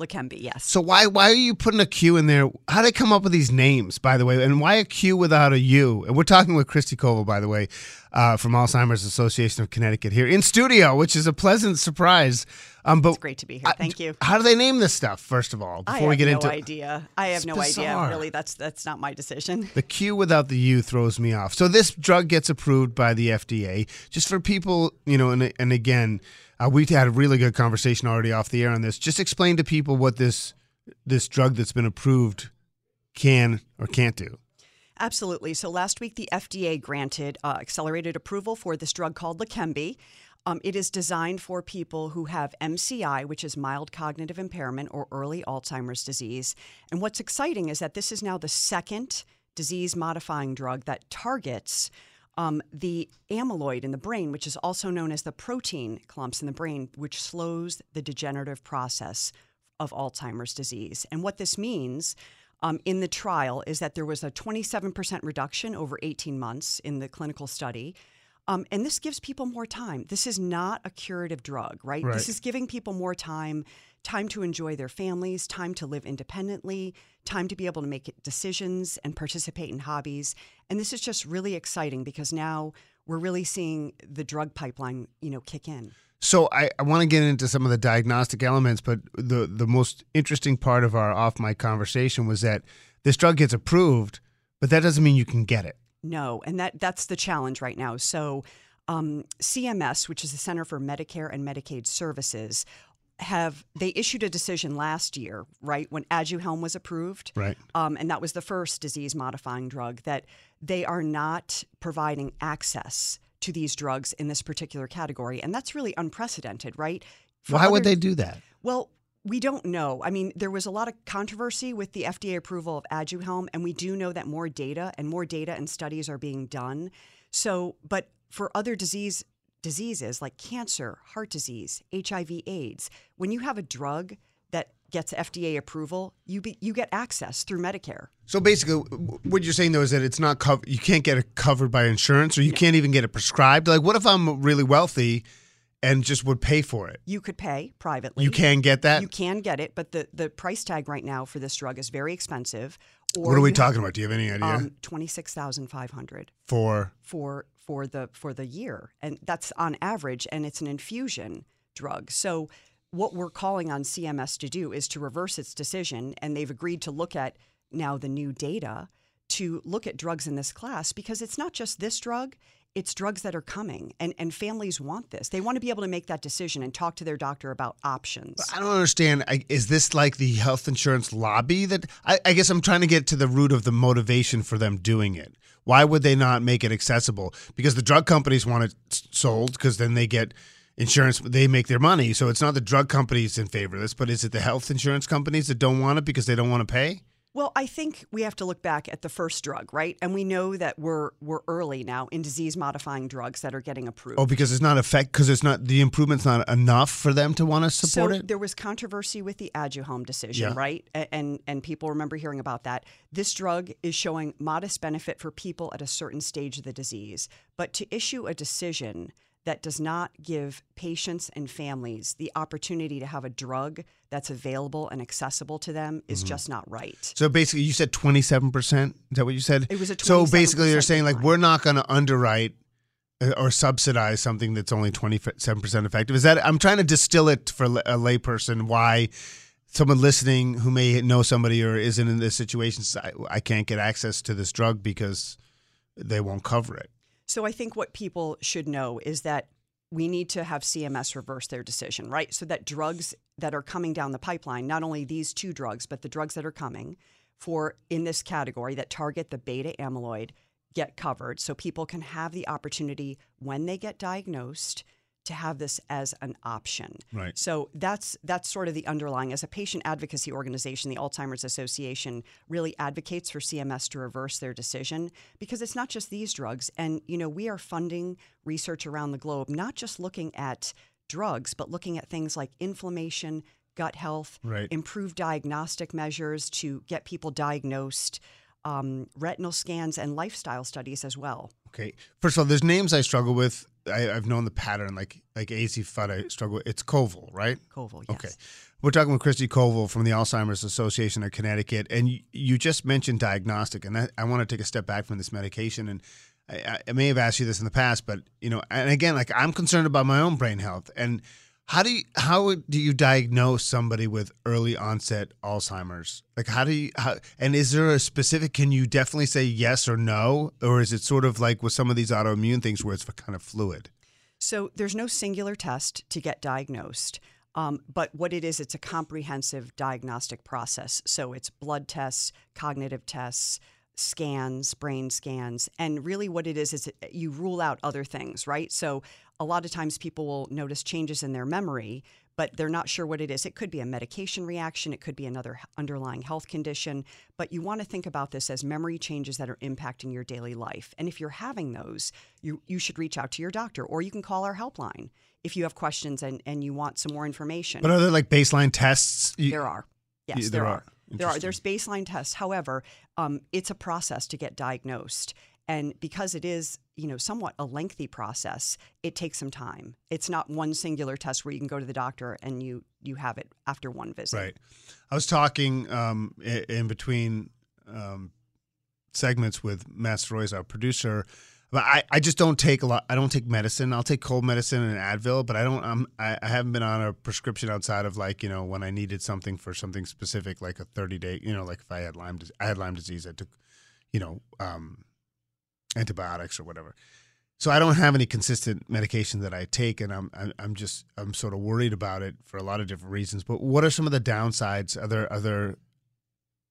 Leqembi, yes. So why why are you putting a Q in there? How did they come up with these names, by the way? And why a Q without a U? And we're talking with Christy Koval, by the way, uh, from Alzheimer's Association of Connecticut here in studio, which is a pleasant surprise. Um, but It's great to be here. Thank you. How do they name this stuff? First of all, before we get no into idea. I have no bizarre. idea. Really, that's that's not my decision. The Q without the U throws me off. So this drug gets approved by the FDA. Just for people, you know, and and again, uh, we had a really good conversation already off the air on this. Just explain to people what this this drug that's been approved can or can't do. Absolutely. So last week, the FDA granted uh, accelerated approval for this drug called Leqembi. Um, it is designed for people who have MCI, which is mild cognitive impairment or early Alzheimer's disease. And what's exciting is that this is now the second disease modifying drug that targets um, the amyloid in the brain, which is also known as the protein clumps in the brain, which slows the degenerative process of Alzheimer's disease. And what this means um, in the trial is that there was a 27% reduction over 18 months in the clinical study. Um, and this gives people more time. This is not a curative drug, right? Right. This is giving people more time, time to enjoy their families, time to live independently, time to be able to make decisions and participate in hobbies. And this is just really exciting because now we're really seeing the drug pipeline, you know, kick in. So I, I want to get into some of the diagnostic elements, but the the most interesting part of our off mic conversation was that this drug gets approved, but that doesn't mean you can get it. No, and that that's the challenge right now. So, um, CMS, which is the Center for Medicare and Medicaid Services, have they issued a decision last year, right when Aduhelm was approved, Right. um, and that was the first disease-modifying drug that they are not providing access to these drugs in this particular category, and that's really unprecedented, right? For Why would they do that? well, we don't know. I mean, there was a lot of controversy with the FDA approval of Aduhelm, and we do know that more data and more data and studies are being done. So, but for other disease diseases like cancer, heart disease, HIV/AIDS, when you have a drug that gets FDA approval, you be, you get access through Medicare. So basically, what you're saying though is that it's not covered. You can't get it covered by insurance, or you can't even get it prescribed. Like, what if I'm really wealthy and just would pay for it? You could pay privately. You can get that. You can get it, but the, the price tag right now for this drug is very expensive. Or what are we talking about? Do you have any idea? have, Um, Twenty six thousand five hundred. for for for the for the year and that's on average and it's an infusion drug so what we're calling on CMS to do is to reverse its decision and they've agreed to look at now the new data to look at drugs in this class because it's not just this drug it's drugs that are coming and and families want this they want to be able to make that decision and talk to their doctor about options I don't understand. I, is this like the health insurance lobby that? I, I guess I'm trying to get to the root of the motivation for them doing it. Why would they not make it accessible? Because the drug companies want it sold because then they get insurance, they make their money. So it's not the drug companies in favor of this, but is it the health insurance companies that don't want it because they don't want to pay? Well, I think we have to look back at the first drug, right? And we know that we're we're early now in disease modifying drugs that are getting approved. Oh, because it's not effect because it's not the improvement's not enough for them to want to support so it. there was controversy with the Aduhelm decision, Yeah. right? And and people remember hearing about that. This drug is showing modest benefit for people at a certain stage of the disease, but to issue a decision that does not give patients and families the opportunity to have a drug that's available and accessible to them is Mm-hmm. just not right. So basically, you said 27%. Is that what you said? It was a So basically, they're saying, like, we're not going to underwrite uh, or subsidize something that's only 27% effective. Is that, I'm trying to distill it for a layperson why someone listening who may know somebody or isn't in this situation says, I, I can't get access to this drug because they won't cover it. So I think what people should know is that we need to have CMS reverse their decision, right? So that drugs that are coming down the pipeline, not only these two drugs, but the drugs that are coming for in this category that target the beta amyloid, get covered so people can have the opportunity when they get diagnosed to have this as an option. Right. So that's that's sort of the underlying as a patient advocacy organization, the Alzheimer's Association really advocates for CMS to reverse their decision because it's not just these drugs and you know we are funding research around the globe not just looking at drugs but looking at things like inflammation, gut health, Right. improved diagnostic measures to get people diagnosed, um, retinal scans and lifestyle studies as well. Okay. First of all, there's names I struggle with. I, I've known the pattern, like like Fudd, I struggle with. It's Koval, right? Koval, yes. Okay. We're talking with Christy Koval from the Alzheimer's Association of Connecticut, and you, you just mentioned diagnostic, and that, I want to take a step back from this medication. And I, I may have asked you this in the past, but you know, and again, like I'm concerned about my own brain health, and how do you how do you diagnose somebody with early onset Alzheimer's? Like how do you how and is there a specific? Can you definitely say yes or no, or is it sort of like with some of these autoimmune things where it's kind of fluid? So there's no singular test to get diagnosed. Um, but what it is, it's a comprehensive diagnostic process. So it's blood tests, cognitive tests, scans, brain scans. And really, what it is, is you rule out other things, right? So a lot of times people will notice changes in their memory, but they're not sure what it is. It could be a medication reaction, it could be another underlying health condition. But you want to think about this as memory changes that are impacting your daily life. And if you're having those, you, you should reach out to your doctor or you can call our helpline if you have questions and, and you want some more information. But are there like baseline tests? You- There are. Yes, Yeah, there, there are. are. There are. There's baseline tests. However, um, it's a process to get diagnosed. And because it is, you know, somewhat a lengthy process, it takes some time. It's not one singular test where you can go to the doctor and you you have it after one visit. Right. I was talking um, in between um, segments with Matt Royce, our producer. But I, I just don't take a lot. I don't take medicine. I'll take cold medicine and Advil, but I don't. I'm, I, I haven't been on a prescription outside of like you know when I needed something for something specific, like a 30 day. You know, like if I had Lyme, dis- I had Lyme disease, I took, you know, um, antibiotics or whatever. So I don't have any consistent medication that I take, and I'm I'm, just I'm sort of worried about it for a lot of different reasons. But what are some of the downsides? Are there are there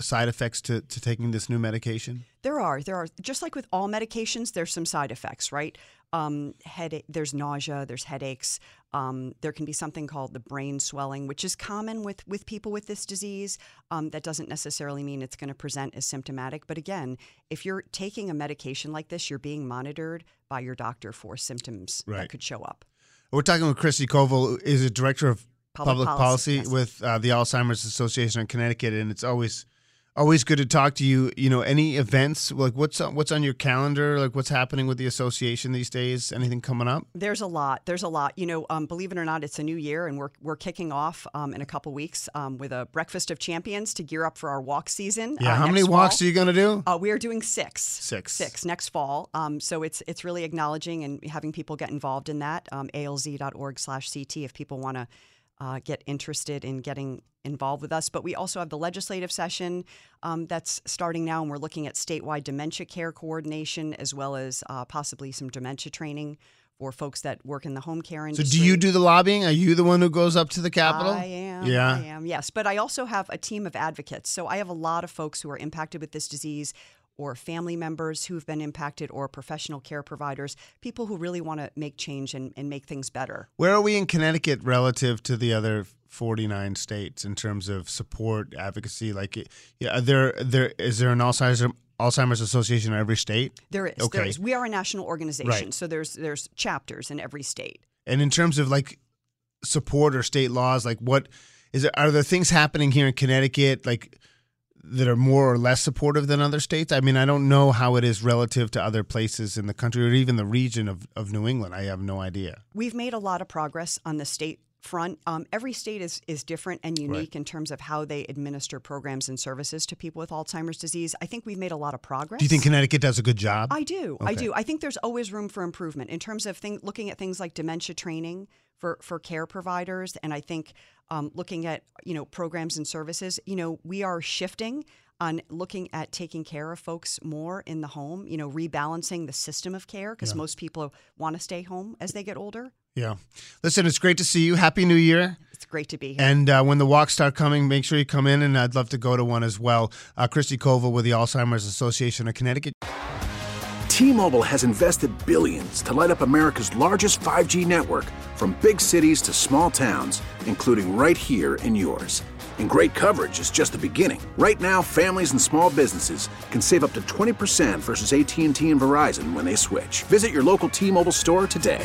side effects to, to taking this new medication? There are. There are. Just like with all medications, there's some side effects, right? Um, headache. There's nausea. There's headaches. Um, there can be something called the brain swelling, which is common with with people with this disease. Um, that doesn't necessarily mean it's going to present as symptomatic. But again, if you're taking a medication like this, you're being monitored by your doctor for symptoms Right. that could show up. We're talking with Christy Koval, who is a director of Public public, policy, policy, yes. with uh, the Alzheimer's Association in Connecticut, and it's always always good to talk to you. You know, any events like what's on, what's on your calendar? Like what's happening with the association these days? Anything coming up? There's a lot. There's a lot. You know, um, believe it or not, it's a new year, and we're we're kicking off um, in a couple weeks um, with a breakfast of champions to gear up for our walk season. Yeah, uh, how many next walks fall. are you going to do? Uh, we are doing six. Six. Six next fall. Um, so it's it's really acknowledging and having people get involved in that. Um, alz.org slash CT if people want to uh, get interested in getting involved with us. But we also have the legislative session um, that's starting now, and we're looking at statewide dementia care coordination as well as uh, possibly some dementia training for folks that work in the home care So do you do the lobbying? Are you the one who goes up to the Capitol? I am. Yeah. I am. Yes, but I also have a team of advocates. So I have a lot of folks who are impacted with this disease or family members who've been impacted or professional care providers, people who really want to make change and, and make things better. Where are we in Connecticut relative to the other 49 states in terms of support, advocacy? Like, yeah, are there there is there an Alzheimer's Alzheimer's Association in every state? There is. Okay. There is. We are a national organization, Right. so there's there's chapters in every state. And in terms of like support or state laws, like what is there? Are there things happening here in Connecticut like that are more or less supportive than other states? I mean, I don't know how it is relative to other places in the country or even the region of, of New England. I have no idea. We've made a lot of progress on the state front. Um, every state is is different and unique in terms of how they administer programs and services to people with Alzheimer's disease. I think we've made a lot of progress. Do you think Connecticut does a good job? I do. I do. I think there's always room for improvement in terms of thing, looking at things like dementia training for, for care providers. And I think um, looking at, you know, programs and services, you know, we are shifting on looking at taking care of folks more in the home, you know, rebalancing the system of care because most people want to stay home as they get older. Yeah. Listen, it's great to see you. Happy New Year. It's great to be here. And uh, when the walks start coming, make sure you come in, and I'd love to go to one as well. Uh, Christy Koval with the Alzheimer's Association of Connecticut. T-Mobile has invested billions to light up America's largest 5G network from big cities to small towns, including right here in yours. And great coverage is just the beginning. Right now, families and small businesses can save up to 20% versus AT&T and Verizon when they switch. Visit your local T-Mobile store today.